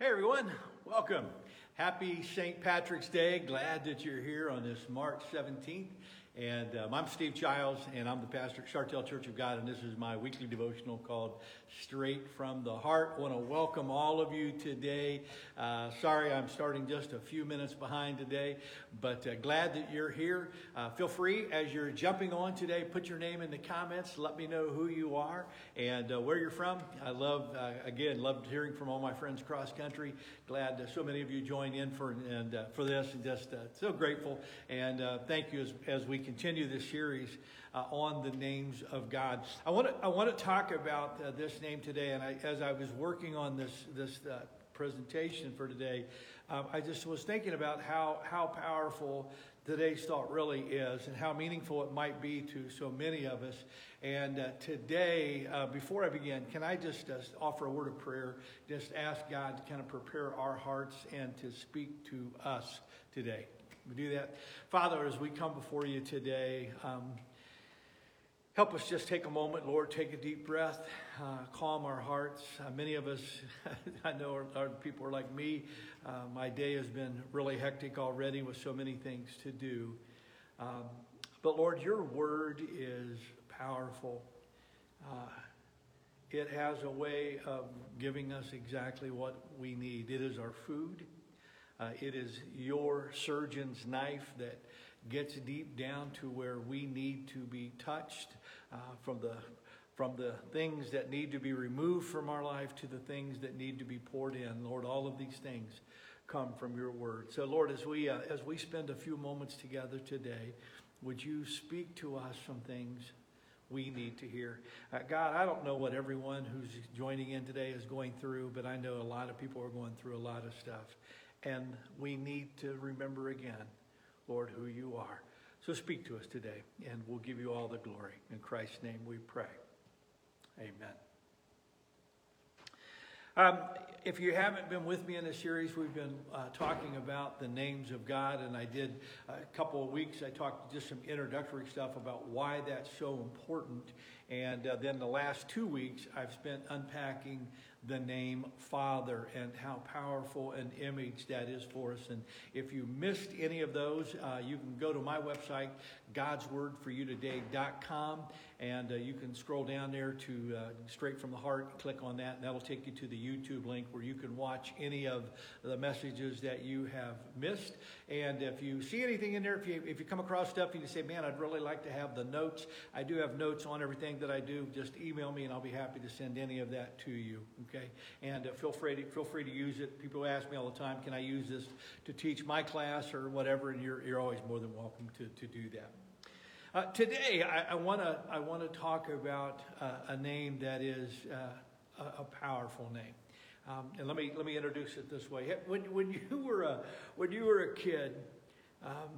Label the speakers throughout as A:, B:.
A: Hey everyone, welcome. Happy St. Patrick's Day. Glad that you're here on this March 17th. And um, I'm Steve Childs, and I'm the pastor at Chartel Church of God, and this is my weekly devotional called Straight from the Heart. Want to welcome all of you today. Uh, sorry I'm starting just a few minutes behind today, but uh, glad that you're here. Uh, feel free as you're jumping on today, put your name in the comments. Let me know who you are and uh, where you're from. I love, uh, again, loved hearing from all my friends cross country. Glad so many of you joined in for and uh, for this, and just so grateful. And thank you as, as we continue this series uh, on the names of God. I want to I want to talk about uh, this name today, and I, as I was working on this this uh, presentation for today, um, I just was thinking about how how powerful today's thought really is, and how meaningful it might be to so many of us. And uh, today, uh, before I begin, can I just uh, offer a word of prayer? Just ask God to kind of prepare our hearts and to speak to us today. We do that. Father, as we come before you today, um, help us just take a moment, Lord, take a deep breath, uh, calm our hearts. Uh, many of us, I know our, people are like me. Uh, my day has been really hectic already with so many things to do. Um, but Lord, your word is powerful. Uh, it has a way of giving us exactly what we need. It is our food. Uh, it is your surgeon's knife that gets deep down to where we need to be touched uh, from the from the things that need to be removed from our life to the things that need to be poured in. Lord, all of these things come from your word. So, Lord, as we uh, as we spend a few moments together today, would you speak to us some things we need to hear? Uh, God, I don't know what everyone who's joining in today is going through, but I know a lot of people are going through a lot of stuff. And we need to remember again, Lord, who you are. So speak to us today, and we'll give you all the glory. In Christ's name we pray. Amen. Um, if you haven't been with me in this series, we've been uh, talking about the names of God, and I did a couple of weeks. I talked just some introductory stuff about why that's so important, and uh, then the last two weeks I've spent unpacking the name Father and how powerful an image that is for us. And if you missed any of those, uh, you can go to my website, godswordforyoutoday.com, and uh, you can scroll down there to uh, straight from the heart, click on that, and that'll take you to the YouTube link where you can watch any of the messages that you have missed. And if you see anything in there, if you, if you come across stuff and you say, man, I'd really like to have the notes, I do have notes on everything that I do. Just email me and I'll be happy to send any of that to you. Okay? And uh, feel free to feel free to use it. People ask me all the time, can I use this to teach my class or whatever? And you're, you're always more than welcome to, to do that. Uh, today, I want to I want to talk about uh, a name that is uh, a, a, powerful name. Um, and let me let me introduce it this way. When when you were a when you were a kid, um,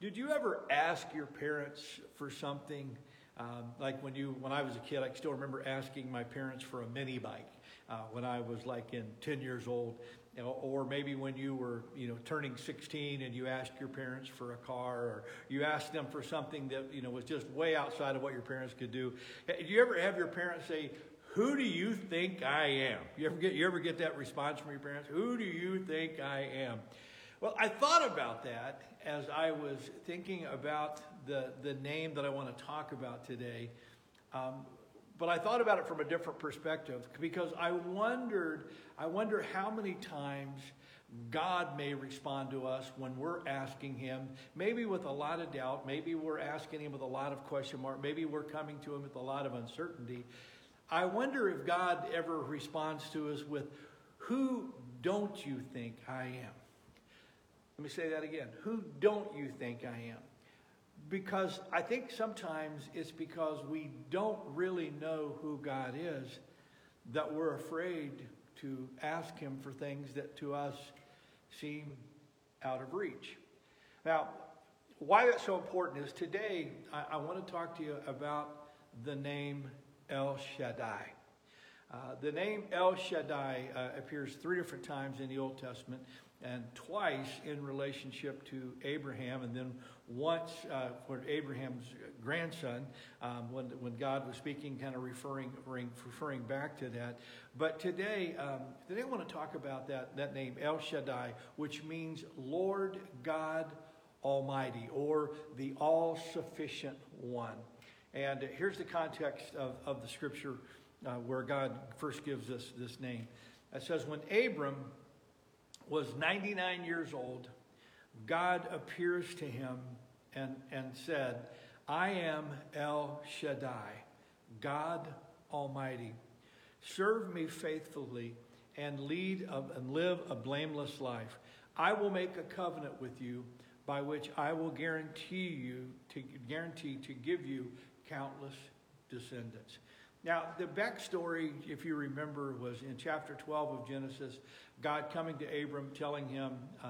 A: did you ever ask your parents for something? Um, like when you when I was a kid, I still remember asking my parents for a mini bike uh, when I was like in ten years old, you know, or maybe when you were, you know, turning 16 and you asked your parents for a car, or you asked them for something that, you know, was just way outside of what your parents could do. Do you ever have your parents say, "Who do you think I am?" You ever get you ever get that response from your parents? "Who do you think I am?" Well, I thought about that as I was thinking about the the name that I want to talk about today. Um, but I thought about it from a different perspective because I wondered, I wonder how many times God may respond to us when we're asking Him, maybe with a lot of doubt, maybe we're asking Him with a lot of question mark, maybe we're coming to Him with a lot of uncertainty. I wonder if God ever responds to us with, Who don't you think I am? Let me say that again. Who don't you think I am? Because I think sometimes it's because we don't really know who God is that we're afraid to ask Him for things that to us seem out of reach. Now, why that's so important is today I, I want to talk to you about the name El Shaddai. Uh, the name El Shaddai uh, appears three different times in the Old Testament. And twice in relationship to Abraham, and then once uh, for Abraham's grandson, um, when, when God was speaking, kind of referring, referring back to that. But today, um, today I want to talk about that, that name, El Shaddai, which means Lord God Almighty, or the all sufficient one. And here's the context of, of the scripture uh, where God first gives us this name. It says, When Abram was 99 years old, God appears to him and, and said, I am El Shaddai, God Almighty. Serve me faithfully and lead a, and live a blameless life. I will make a covenant with you by which I will guarantee you to guarantee to give you countless descendants. Now, the backstory, if you remember, was in chapter 12 of Genesis, God coming to Abram, telling him uh,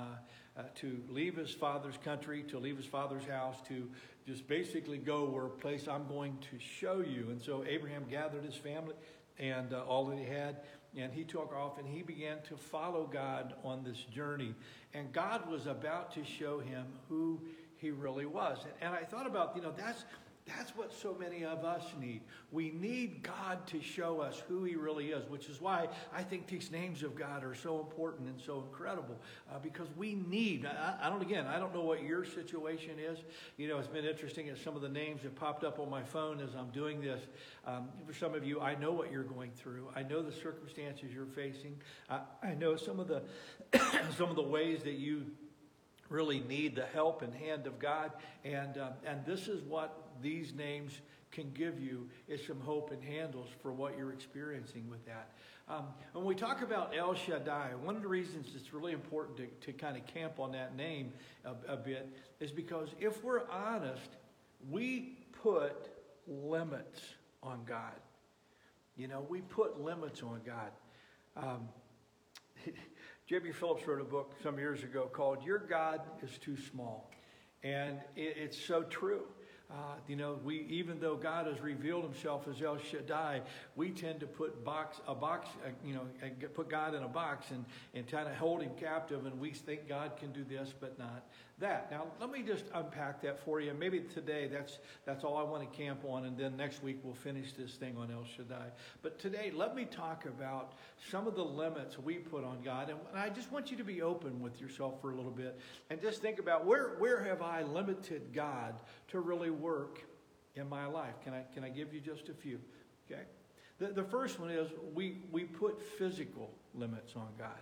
A: uh, to leave his father's country, to leave his father's house, to just basically go where a place I'm going to show you. And so Abraham gathered his family and uh, all that he had, and he took off and he began to follow God on this journey. And God was about to show him who he really was. And, and I thought about, you know, that's that's what so many of us need. We need God to show us who He really is, which is why I think these names of God are so important and so incredible uh, because we need. I, I, don't, again, I don't know what your situation is. You know, it's been interesting as some of the names have popped up on my phone as I'm doing this. Um, for some of you, I know what you're going through. I know the circumstances you're facing. I, I know some of the some of the ways that you really need the help and hand of God. And, uh, and this is what these names can give you is some hope and handles for what you're experiencing with that. Um, when we talk about El Shaddai, one of the reasons it's really important to, to kind of camp on that name a, a bit is because if we're honest, we put limits on God. You know, we put limits on God. Um, J.B. Phillips wrote a book some years ago called Your God is Too Small. And it, it's so true. Uh, you know, we even though God has revealed Himself as El Shaddai, we tend to put box a box, uh, you know, put God in a box and and kind of hold Him captive, and we think God can do this, but not that. Now, let me just unpack that for you. Maybe today that's that's all I want to camp on, and then next week we'll finish this thing on El Shaddai. But today, let me talk about some of the limits we put on God, and I just want you to be open with yourself for a little bit, and just think about where where have I limited God to really work in my life? Can I can I give you just a few? Okay. The, the first one is we, we put physical limits on God.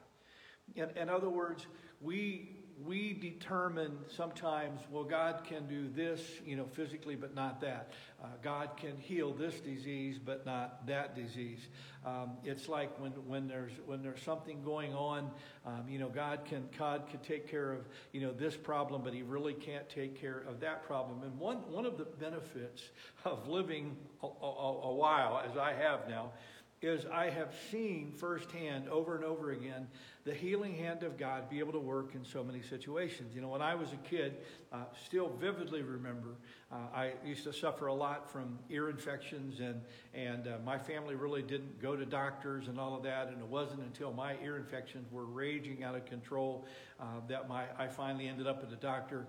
A: In, in other words, we, we determine sometimes, well, God can do this, you know, physically, but not that. Uh, God can heal this disease, but not that disease. Um, it's like when, when there's when there's something going on, um, you know, God can God can take care of you know this problem, but He really can't take care of that problem. And one one of the benefits of living a, a, a while, as I have now, is I have seen firsthand over and over again the healing hand of God be able to work in so many situations. You know, when I was a kid, uh, still vividly remember, uh, I used to suffer a lot from ear infections, and, and uh, my family really didn't go to doctors and all of that. And it wasn't until my ear infections were raging out of control uh, that my, I finally ended up at the doctor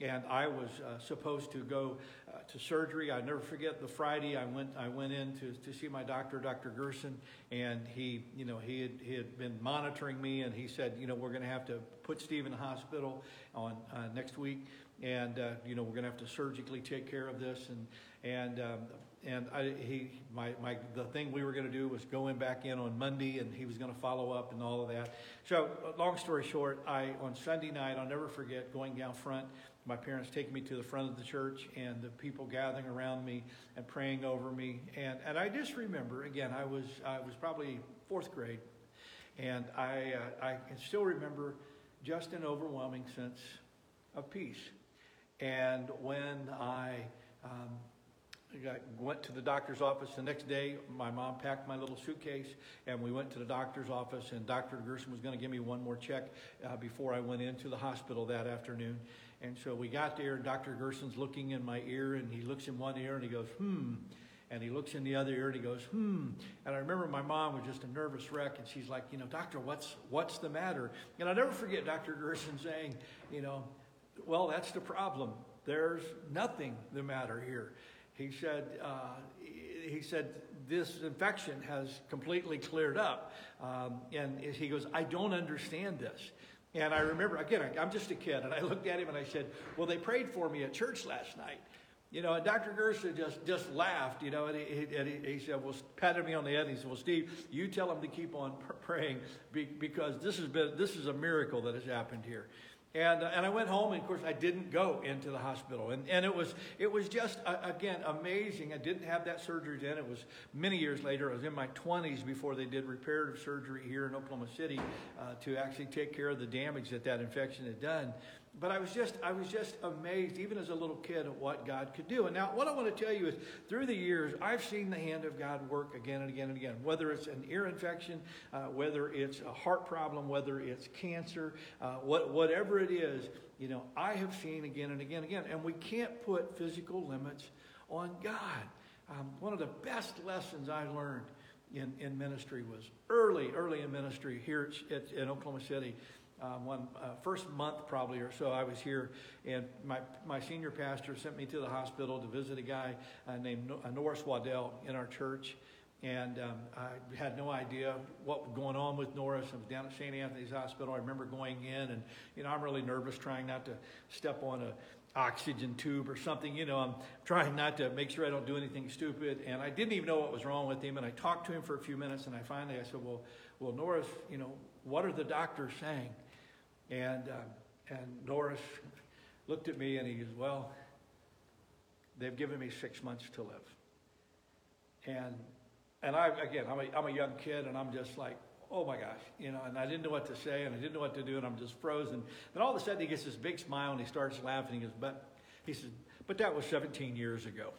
A: and I was uh, supposed to go uh, to surgery. I never forget the Friday I went. I went in to, to see my doctor, Dr. Gerson, and he, you know, he had, he had been monitoring me, and he said, you know, we're going to have to put Steve in the hospital on uh, next week, and uh, you know, we're going to have to surgically take care of this, and and um, and I, he, my, my, the thing we were going to do was go in back in on Monday, and he was going to follow up and all of that. So, long story short, I on Sunday night, I'll never forget going down front my parents taking me to the front of the church and the people gathering around me and praying over me. And, and I just remember, again, I was, I was probably fourth grade. And I, uh, I can still remember just an overwhelming sense of peace. And when I um, went to the doctor's office the next day, my mom packed my little suitcase and we went to the doctor's office. And Dr. Gerson was going to give me one more check uh, before I went into the hospital that afternoon. And so we got there, and Dr. Gerson's looking in my ear, and he looks in one ear and he goes, hmm. and he looks in the other ear and he goes, hmm. And I remember my mom was just a nervous wreck, and she's like, you know, doctor, what's what's the matter? And I'll never forget Dr. Gerson saying, you know, well, that's the problem. There's nothing the matter here. He said, uh, he said, this infection has completely cleared up. Um, and he goes, I don't understand this. And I remember, again, I'm just a kid, and I looked at him and I said, Well, they prayed for me at church last night. You know, and Dr. Gerson just, just laughed, you know, and he, and he, he said, well, patted me on the head, and he said, well, Steve, you tell them to keep on praying because this has been, this is a miracle that has happened here. And, uh, and I went home, and of course, I didn't go into the hospital. And, and it, was, it was just, uh, again, amazing. I didn't have that surgery then. It was many years later. I was in my 20s before they did reparative surgery here in Oklahoma City uh, to actually take care of the damage that that infection had done but I was just I was just amazed, even as a little kid, at what God could do. And now, what I want to tell you is, through the years, I've seen the hand of God work again and again and again. Whether it's an ear infection, uh, whether it's a heart problem, whether it's cancer, uh, what, whatever it is, you know, I have seen again and again and again. And we can't put physical limits on God. Um, one of the best lessons I learned in, in ministry was early, early in ministry here at, at, in Oklahoma City um, one uh, first month probably or so I was here, and my my senior pastor sent me to the hospital to visit a guy uh, named uh, Norris Waddell in our church, and um, I had no idea what was going on with Norris. I was down at St. Anthony's Hospital. I remember going in, and you know I'm really nervous, trying not to step on a oxygen tube or something. You know, I'm trying not to make sure I don't do anything stupid. And I didn't even know what was wrong with him. And I talked to him for a few minutes, and I finally I said, "Well, well, Norris, you know, what are the doctors saying?" And, uh, and Norris looked at me and he goes, Well, they've given me six months to live. And, and I, again, I'm a, I'm a young kid and I'm just like, oh my gosh, you know, and I didn't know what to say and I didn't know what to do and I'm just frozen. Then all of a sudden he gets this big smile and he starts laughing. He goes, but, he says, but that was 17 years ago.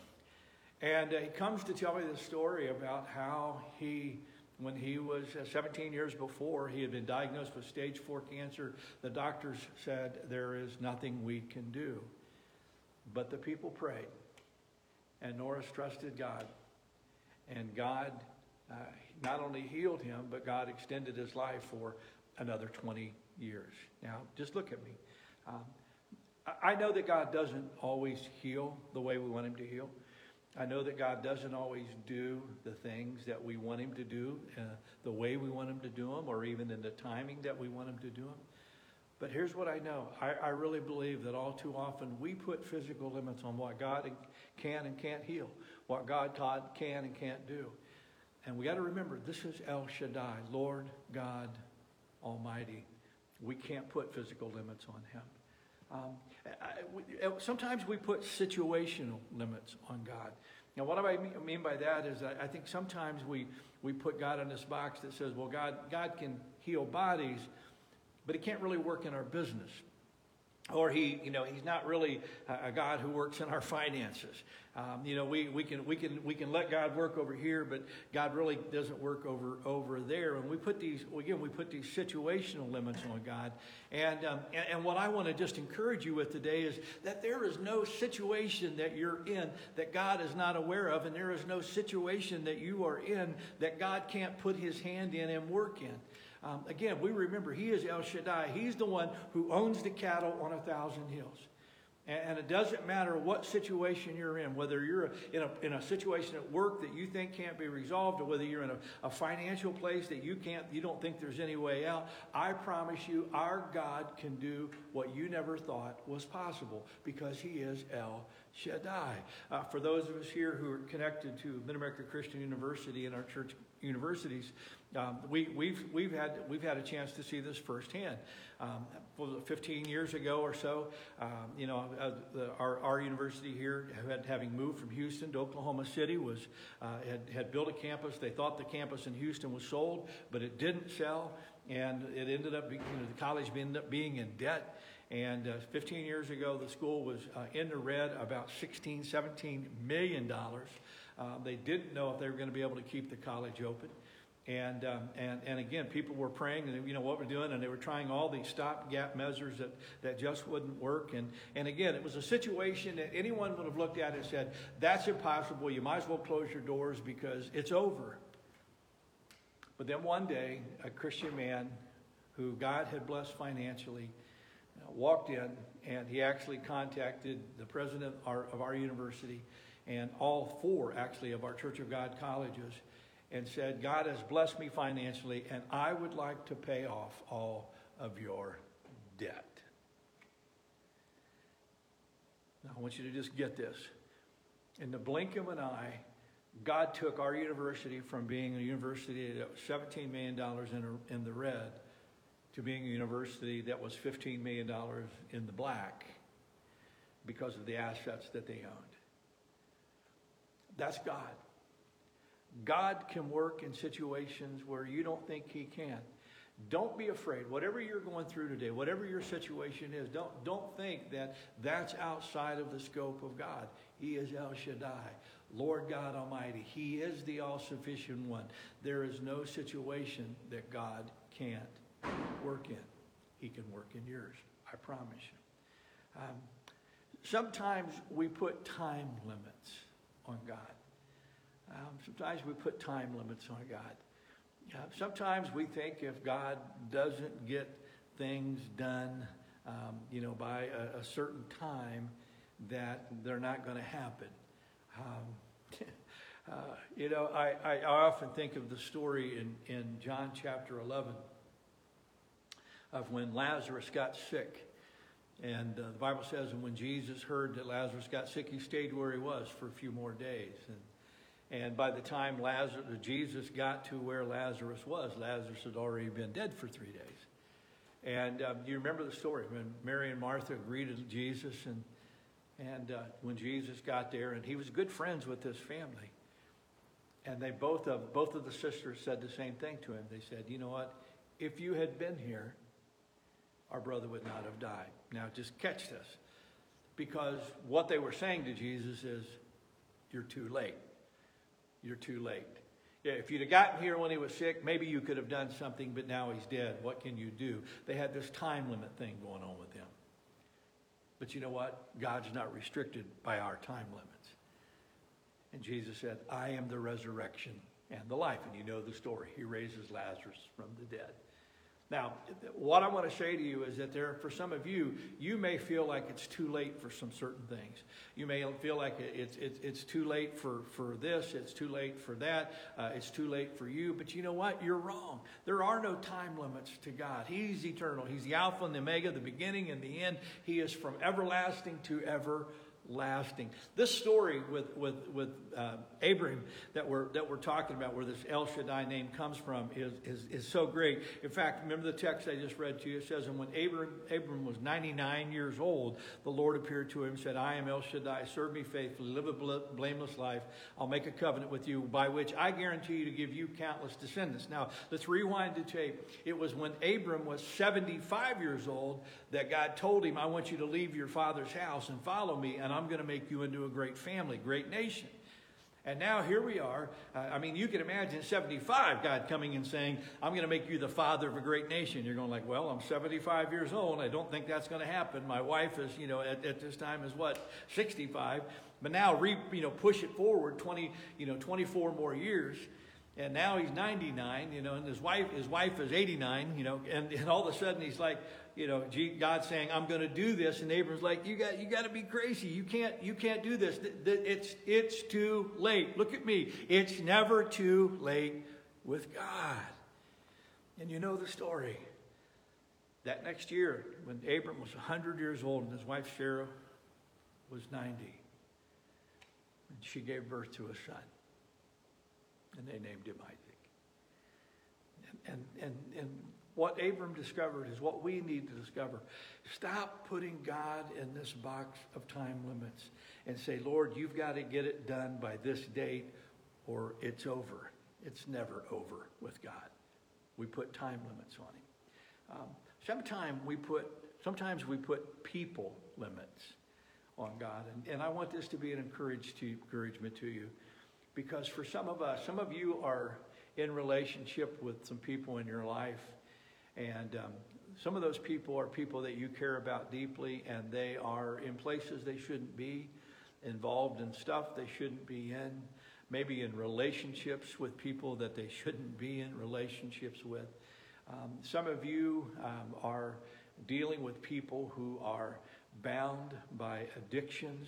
A: And uh, he comes to tell me the story about how he when he was uh, 17 years before, he had been diagnosed with stage four cancer. The doctors said, There is nothing we can do. But the people prayed, and Norris trusted God. And God uh, not only healed him, but God extended his life for another 20 years. Now, just look at me. Um, I know that God doesn't always heal the way we want him to heal. I know that God doesn't always do the things that we want Him to do, uh, the way we want Him to do them, or even in the timing that we want Him to do them. But here's what I know I, I really believe that all too often we put physical limits on what God can and can't heal, what God can and can't do. And we got to remember this is El Shaddai, Lord God Almighty. We can't put physical limits on Him. Um, I, sometimes we put situational limits on God. Now, what do I mean by that is I think sometimes we, we put God in this box that says, well, God, God can heal bodies, but he can't really work in our business or he, you know, he's not really a God who works in our finances. Um, you know, we, we can we can we can let God work over here, but God really doesn't work over over there. And we put these again, we put these situational limits on God. And um, and, and what I want to just encourage you with today is that there is no situation that you're in that God is not aware of, and there is no situation that you are in that God can't put His hand in and work in. Um, again, we remember He is El Shaddai. He's the one who owns the cattle on a thousand hills. And it doesn't matter what situation you're in, whether you're in a, in a situation at work that you think can't be resolved, or whether you're in a, a financial place that you can't, you don't think there's any way out. I promise you, our God can do what you never thought was possible because He is El Shaddai. Uh, for those of us here who are connected to Mid America Christian University and our church universities, um, we, we've, we've, had, we've had a chance to see this firsthand. Um, 15 years ago or so, um, you know, uh, the, our, our university here, had, having moved from Houston to Oklahoma City, was uh, had, had built a campus. They thought the campus in Houston was sold, but it didn't sell, and it ended up, you know, the college ended up being in debt. And uh, 15 years ago, the school was uh, in the red about 16, 17 million dollars. Uh, they didn't know if they were going to be able to keep the college open. And, um, and, and again, people were praying, and you know what we're doing, and they were trying all these stopgap measures that, that just wouldn't work. And, and again, it was a situation that anyone would have looked at and said, that's impossible. You might as well close your doors because it's over. But then one day, a Christian man who God had blessed financially uh, walked in, and he actually contacted the president of our, of our university and all four, actually, of our Church of God colleges and said, God has blessed me financially, and I would like to pay off all of your debt. Now, I want you to just get this. In the blink of an eye, God took our university from being a university that was $17 million in, in the red to being a university that was $15 million in the black because of the assets that they owned. That's God. God can work in situations where you don't think he can. Don't be afraid. Whatever you're going through today, whatever your situation is, don't, don't think that that's outside of the scope of God. He is El Shaddai, Lord God Almighty. He is the all sufficient one. There is no situation that God can't work in. He can work in yours. I promise you. Um, sometimes we put time limits on God. Um, sometimes we put time limits on God. Uh, sometimes we think if God doesn't get things done, um, you know, by a, a, certain time, that they're not going to happen. Um, uh, you know, I, I, often think of the story in, in John chapter 11 of when Lazarus got sick. And uh, the Bible says, and when Jesus heard that Lazarus got sick, he stayed where he was for a few more days. And and by the time Lazarus, Jesus got to where Lazarus was, Lazarus had already been dead for three days. And um, you remember the story when Mary and Martha greeted Jesus, and, and uh, when Jesus got there, and he was good friends with this family. And they both of both of the sisters said the same thing to him. They said, "You know what? If you had been here, our brother would not have died." Now, just catch this, because what they were saying to Jesus is, "You're too late." you're too late. Yeah, if you'd have gotten here when he was sick, maybe you could have done something, but now he's dead. What can you do? They had this time limit thing going on with him. But you know what? God's not restricted by our time limits. And Jesus said, I am the resurrection and the life. And you know the story. He raises Lazarus from the dead. Now, what I want to say to you is that there, for some of you, you may feel like it's too late for some certain things. You may feel like it's, it's, it's too late for, for this, it's too late for that, uh, it's too late for you. But you know what? You're wrong. There are no time limits to God. He's eternal. He's the Alpha and the Omega, the beginning and the end. He is from everlasting to everlasting lasting. This story with, with, with uh, Abram that we're, that we're talking about, where this El Shaddai name comes from, is, is, is so great. In fact, remember the text I just read to you? It says, And when Abram, Abram was 99 years old, the Lord appeared to him and said, I am El Shaddai. Serve me faithfully. Live a blameless life. I'll make a covenant with you by which I guarantee you to give you countless descendants. Now, let's rewind the tape. It was when Abram was 75 years old that God told him, I want you to leave your father's house and follow me, and I'm going to make you into a great family, great nation. And now here we are. Uh, I mean, you can imagine 75, God coming and saying, I'm going to make you the father of a great nation. You're going like, well, I'm 75 years old. I don't think that's going to happen. My wife is, you know, at, at this time is what, 65. But now, re, you know, push it forward 20, you know, 24 more years and now he's 99, you know, and his wife, his wife is 89, you know, and, and all of a sudden he's like, you know, God's saying, I'm going to do this. And Abram's like, you got, you got to be crazy. You can't, you can't do this. It's, it's too late. Look at me. It's never too late with God. And you know the story. That next year, when Abram was 100 years old and his wife Sarah was 90, and she gave birth to a son and they named him Isaac. And, and, and what Abram discovered is what we need to discover. Stop putting God in this box of time limits and say, Lord, you've got to get it done by this date or it's over. It's never over with God. We put time limits on him. Um, sometimes we put sometimes we put people limits on God. And, and I want this to be an encouragement to, encouragement to you. Because for some of us, some of you are in relationship with some people in your life. And um, some of those people are people that you care about deeply, and they are in places they shouldn't be, involved in stuff they shouldn't be in, maybe in relationships with people that they shouldn't be in relationships with. Um, some of you um, are dealing with people who are bound by addictions.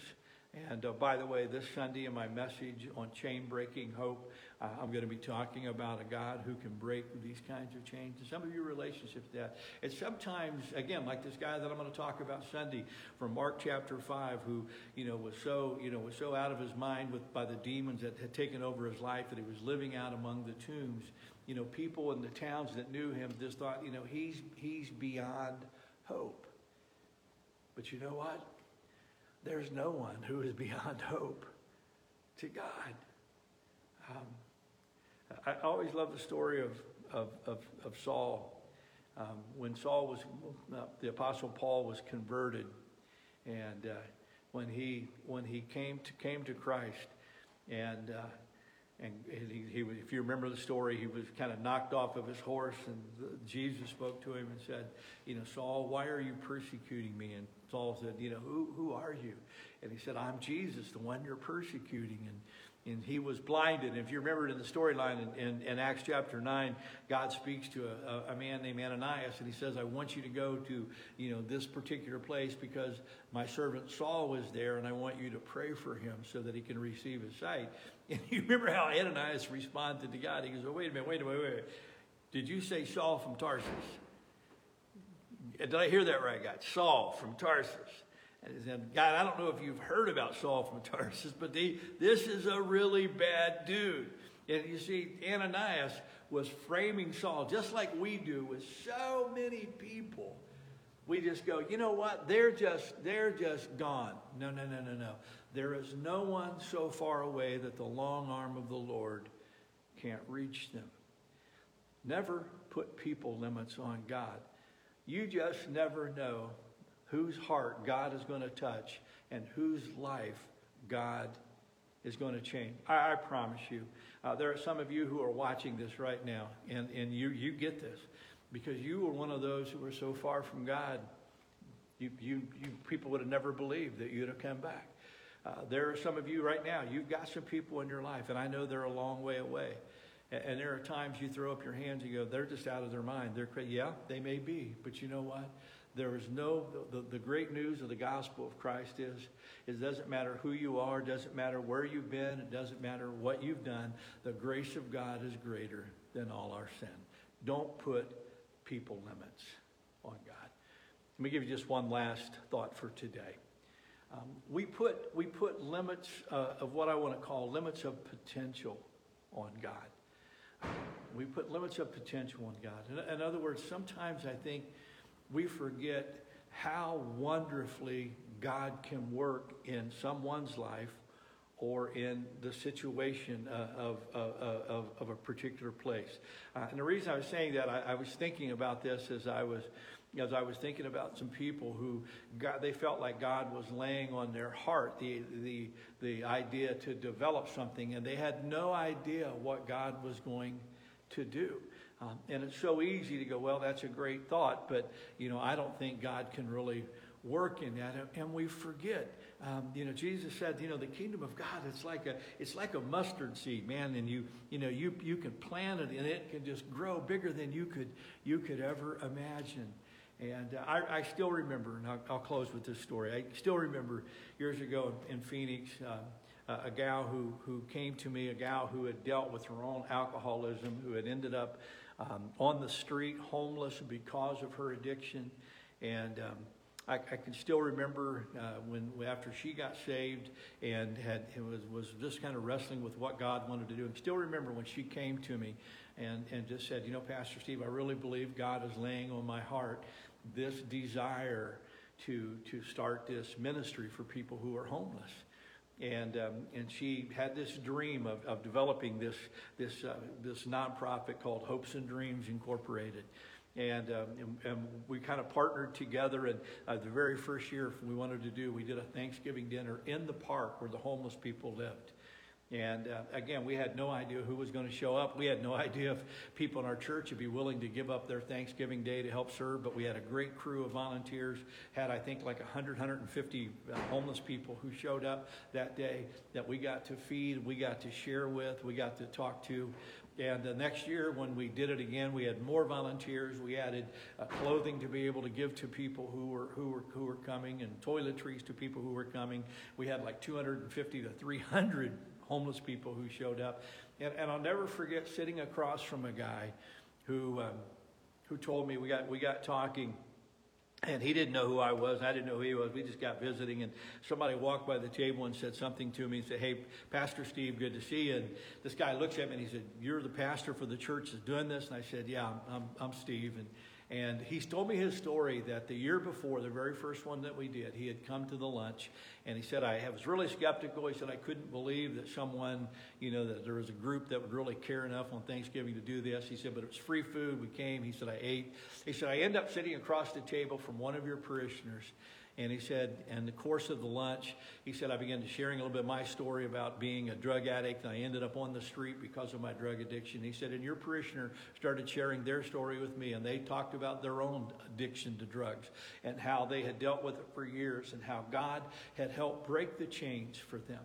A: And uh, by the way, this Sunday in my message on chain breaking hope, uh, I'm going to be talking about a God who can break these kinds of chains. And some of your relationships that. And sometimes, again, like this guy that I'm going to talk about Sunday from Mark chapter 5, who, you know, was so, you know, was so out of his mind with, by the demons that had taken over his life that he was living out among the tombs. You know, people in the towns that knew him just thought, you know, he's, he's beyond hope. But you know what? There's no one who is beyond hope to God. Um, I always love the story of, of, of, of Saul. Um, when Saul was, uh, the Apostle Paul was converted, and uh, when he when he came to came to Christ, and uh, and he, he, was, if you remember the story, he was kind of knocked off of his horse, and Jesus spoke to him and said, "You know, Saul, why are you persecuting me?" And Saul said, "You know, who who are you?" And he said, "I'm Jesus, the one you're persecuting." And and he was blinded. And if you remember in the storyline in, in, in, Acts chapter 9, God speaks to a, a, man named Ananias, and he says, I want you to go to, you know, this particular place because my servant Saul was there, and I want you to pray for him so that he can receive his sight. And you remember how Ananias responded to God. He goes, oh, wait a minute, wait a minute, wait a minute. Did you say Saul from Tarsus? Did I hear that right, God? Saul from Tarsus. And he said, God, I don't know if you've heard about Saul from Tarsus, but the, this is a really bad dude. And you see, Ananias was framing Saul just like we do with so many people. We just go, you know what? They're just they're just gone. No, no, no, no, no. There is no one so far away that the long arm of the Lord can't reach them. Never put people limits on God. You just never know whose heart God is going to touch and whose life God is going to change. I, I promise you. Uh, there are some of you who are watching this right now, and, and you, you get this because you were one of those who were so far from God. You, you, you people would have never believed that you'd have come back. Uh, there are some of you right now, you've got some people in your life, and I know they're a long way away. And, there are times you throw up your hands and you go, they're just out of their mind. They're crazy. Yeah, they may be, but you know what? There is no, the, the great news of the gospel of Christ is, it doesn't matter who you are, doesn't matter where you've been, it doesn't matter what you've done. The grace of God is greater than all our sin. Don't put people limits on God. Let me give you just one last thought for today. Um, we, put, we put limits uh, of what I want to call limits of potential on God. We put limits of potential on God. In, in other words, sometimes I think we forget how wonderfully God can work in someone's life or in the situation uh, of, of, of, a particular place. Uh, and the reason I was saying that, I, I, was thinking about this as I was, as I was thinking about some people who got, they felt like God was laying on their heart the, the, the idea to develop something, and they had no idea what God was going to do. Um, and it's so easy to go, well, that's a great thought, but, you know, I don't think God can really work in that. And we forget. Um, you know, Jesus said, you know, the kingdom of God, it's like a, it's like a mustard seed, man. And you, you know, you, you can plant it and it can just grow bigger than you could, you could ever imagine. And uh, I, I, still remember, and I'll, I'll, close with this story. I still remember years ago in Phoenix, uh, a gal who, who came to me, a gal who had dealt with her own alcoholism, who had ended up um, on the street, homeless because of her addiction. And um, I, I, can still remember uh, when after she got saved and had was was just kind of wrestling with what God wanted to do. And still remember when she came to me and and just said, you know, Pastor Steve, I really believe God is laying on my heart this desire to to start this ministry for people who are homeless and um, and she had this dream of, of developing this this uh, this nonprofit called Hopes and Dreams Incorporated. And, um, and, and, we kind of partnered together. And uh, the very first year we wanted to do, we did a Thanksgiving dinner in the park where the homeless people lived. And uh, again, we had no idea who was going to show up. We had no idea if people in our church would be willing to give up their Thanksgiving day to help serve. But we had a great crew of volunteers. Had I think like 100, 150 uh, homeless people who showed up that day that we got to feed, we got to share with, we got to talk to. And the next year, when we did it again, we had more volunteers. We added uh, clothing to be able to give to people who were who were who were coming, and toiletries to people who were coming. We had like 250 to 300 homeless people who showed up. And, and I'll never forget sitting across from a guy who, um, who told me, we got, we got talking, and he didn't know who I was. I didn't know who he was. We just got visiting, and somebody walked by the table and said something to me and said, Hey, Pastor Steve, good to see you. And this guy looks at me and he said, You're the pastor for the church that's doing this? And I said, Yeah, I'm, I'm, I'm Steve. And and he's told me his story that the year before, the very first one that we did, he had come to the lunch and he said, I was really skeptical. He said, I couldn't believe that someone, you know, that there was a group that would really care enough on Thanksgiving to do this. He said, but it was free food. We came. He said, I ate. He said, I end up sitting across the table from one of your parishioners and he said, in the course of the lunch, he said, I began to sharing a little bit of my story about being a drug addict. I ended up on the street because of my drug addiction. He said, and your parishioner started sharing their story with me. And they talked about their own addiction to drugs and how they had dealt with it for years and how God had helped break the chains for them.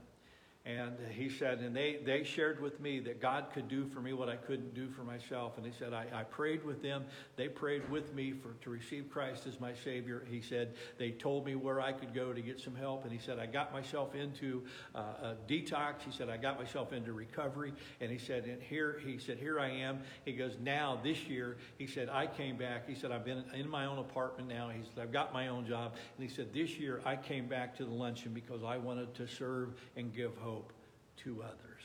A: And he said, and they, they shared with me that God could do for me what I couldn't do for myself. And he said, I, I prayed with them. They prayed with me for, to receive Christ as my Savior. He said, they told me where I could go to get some help. And he said, I got myself into uh, a detox. He said, I got myself into recovery. And he said, and here, he said, here I am. He goes, now this year, he said, I came back. He said, I've been in my own apartment now. He said, I've got my own job. And he said, this year I came back to the luncheon because I wanted to serve and give hope to others.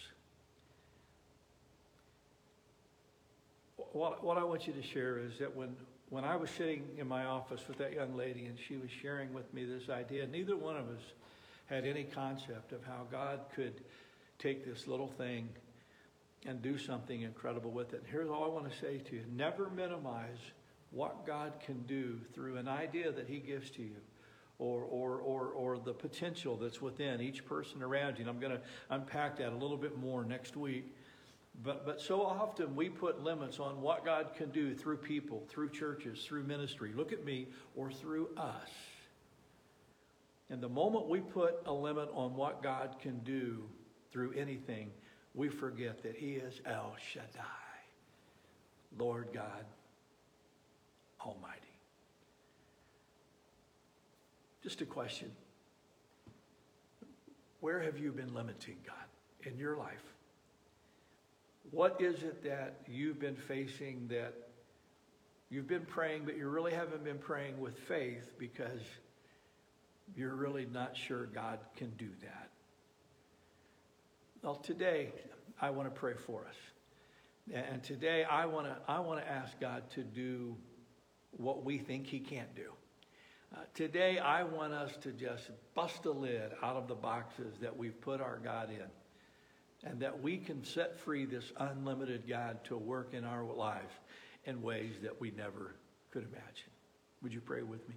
A: What, what I want you to share is that when, when I was sitting in my office with that young lady and she was sharing with me this idea, neither one of us had any concept of how God could take this little thing and do something incredible with it. Here's all I want to say to you never minimize what God can do through an idea that He gives to you or, or, or, or the potential that's within each person around you. And I'm going to unpack that a little bit more next week. But, but so often we put limits on what God can do through people, through churches, through ministry. Look at me, or through us. And the moment we put a limit on what God can do through anything, we forget that He is El Shaddai, Lord God Almighty. Just a question. Where have you been limiting God in your life? What is it that you've been facing that you've been praying, but you really haven't been praying with faith because you're really not sure God can do that? Well, today I want to pray for us. And today I want to I want to ask God to do what we think he can't do. Uh, today, I want us to just bust a lid out of the boxes that we've put our God in, and that we can set free this unlimited God to work in our lives in ways that we never could imagine. Would you pray with me?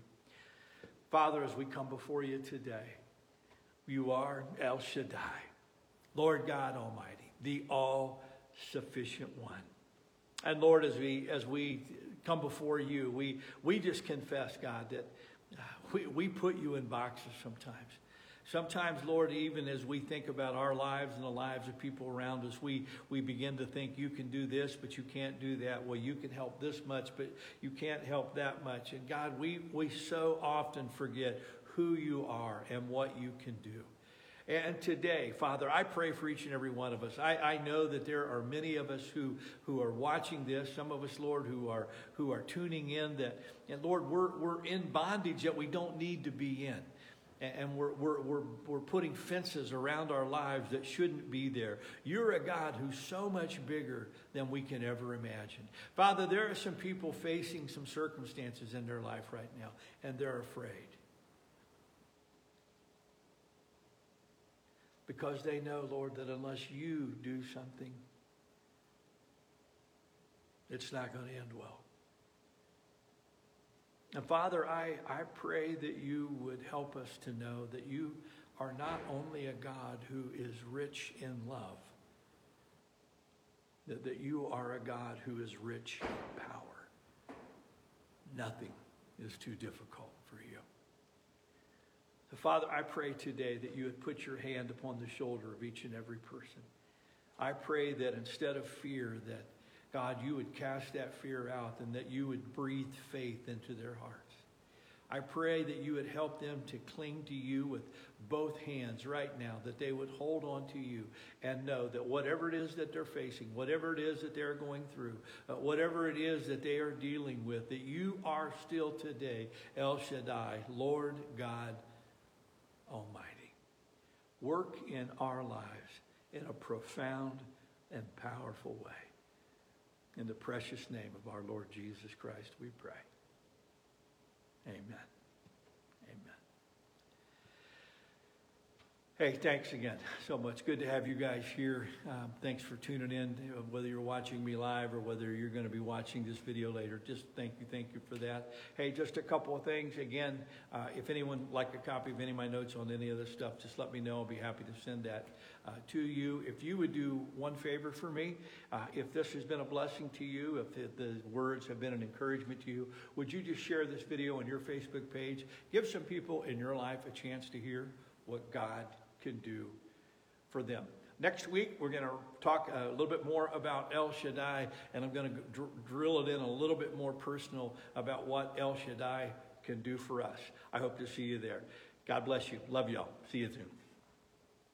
A: Father, as we come before you today, you are El Shaddai, Lord God Almighty, the all sufficient one. And Lord, as we as we come before you, we we just confess, God, that we, we put you in boxes sometimes. Sometimes, Lord, even as we think about our lives and the lives of people around us, we, we begin to think you can do this, but you can't do that. Well, you can help this much, but you can't help that much. And God, we, we so often forget who you are and what you can do. And today, Father, I pray for each and every one of us. I, I know that there are many of us who, who are watching this, some of us, Lord, who are, who are tuning in that, and Lord, we're, we're in bondage that we don't need to be in and we're, we're, we're, we're putting fences around our lives that shouldn't be there. You're a God who's so much bigger than we can ever imagine. Father, there are some people facing some circumstances in their life right now, and they're afraid. Because they know, Lord, that unless you do something, it's not going to end well. And Father, I, I pray that you would help us to know that you
B: are not only a God who is rich in love, that, that you are a God who is rich in power. Nothing is too difficult. Father, I pray today that you would put your hand upon the shoulder of each and every person. I pray that instead of fear, that God, you would cast that fear out and that you would breathe faith into their hearts. I pray that you would help them to cling to you with both hands right now, that they would hold on to you and know that whatever it is that they're facing, whatever it is that they're going through, uh, whatever it is that they are dealing with, that you are still today El Shaddai, Lord God Almighty. Work in our lives in a profound and powerful way. In the precious name of our Lord Jesus Christ, we pray. Amen. Hey, thanks again so much. Good to have you guys here. Um, thanks for tuning in, whether you're watching me live or whether you're going to be watching this video later. Just thank you, thank you for that. Hey, just a couple of things. Again, uh, if anyone like a copy of any of my notes on any of this stuff, just let me know. I'll be happy to send that uh, to you. If you would do one favor for me, uh, if this has been a blessing to you, if the, the words have been an encouragement to you, would you just share this video on your Facebook page? Give some people in your life a chance to hear what God can do for them. Next week, we're going to talk a little bit more about El Shaddai, and I'm going to dr- drill it in a little bit more personal about what El Shaddai can do for us. I hope to see you there. God bless you. Love y'all. See you soon.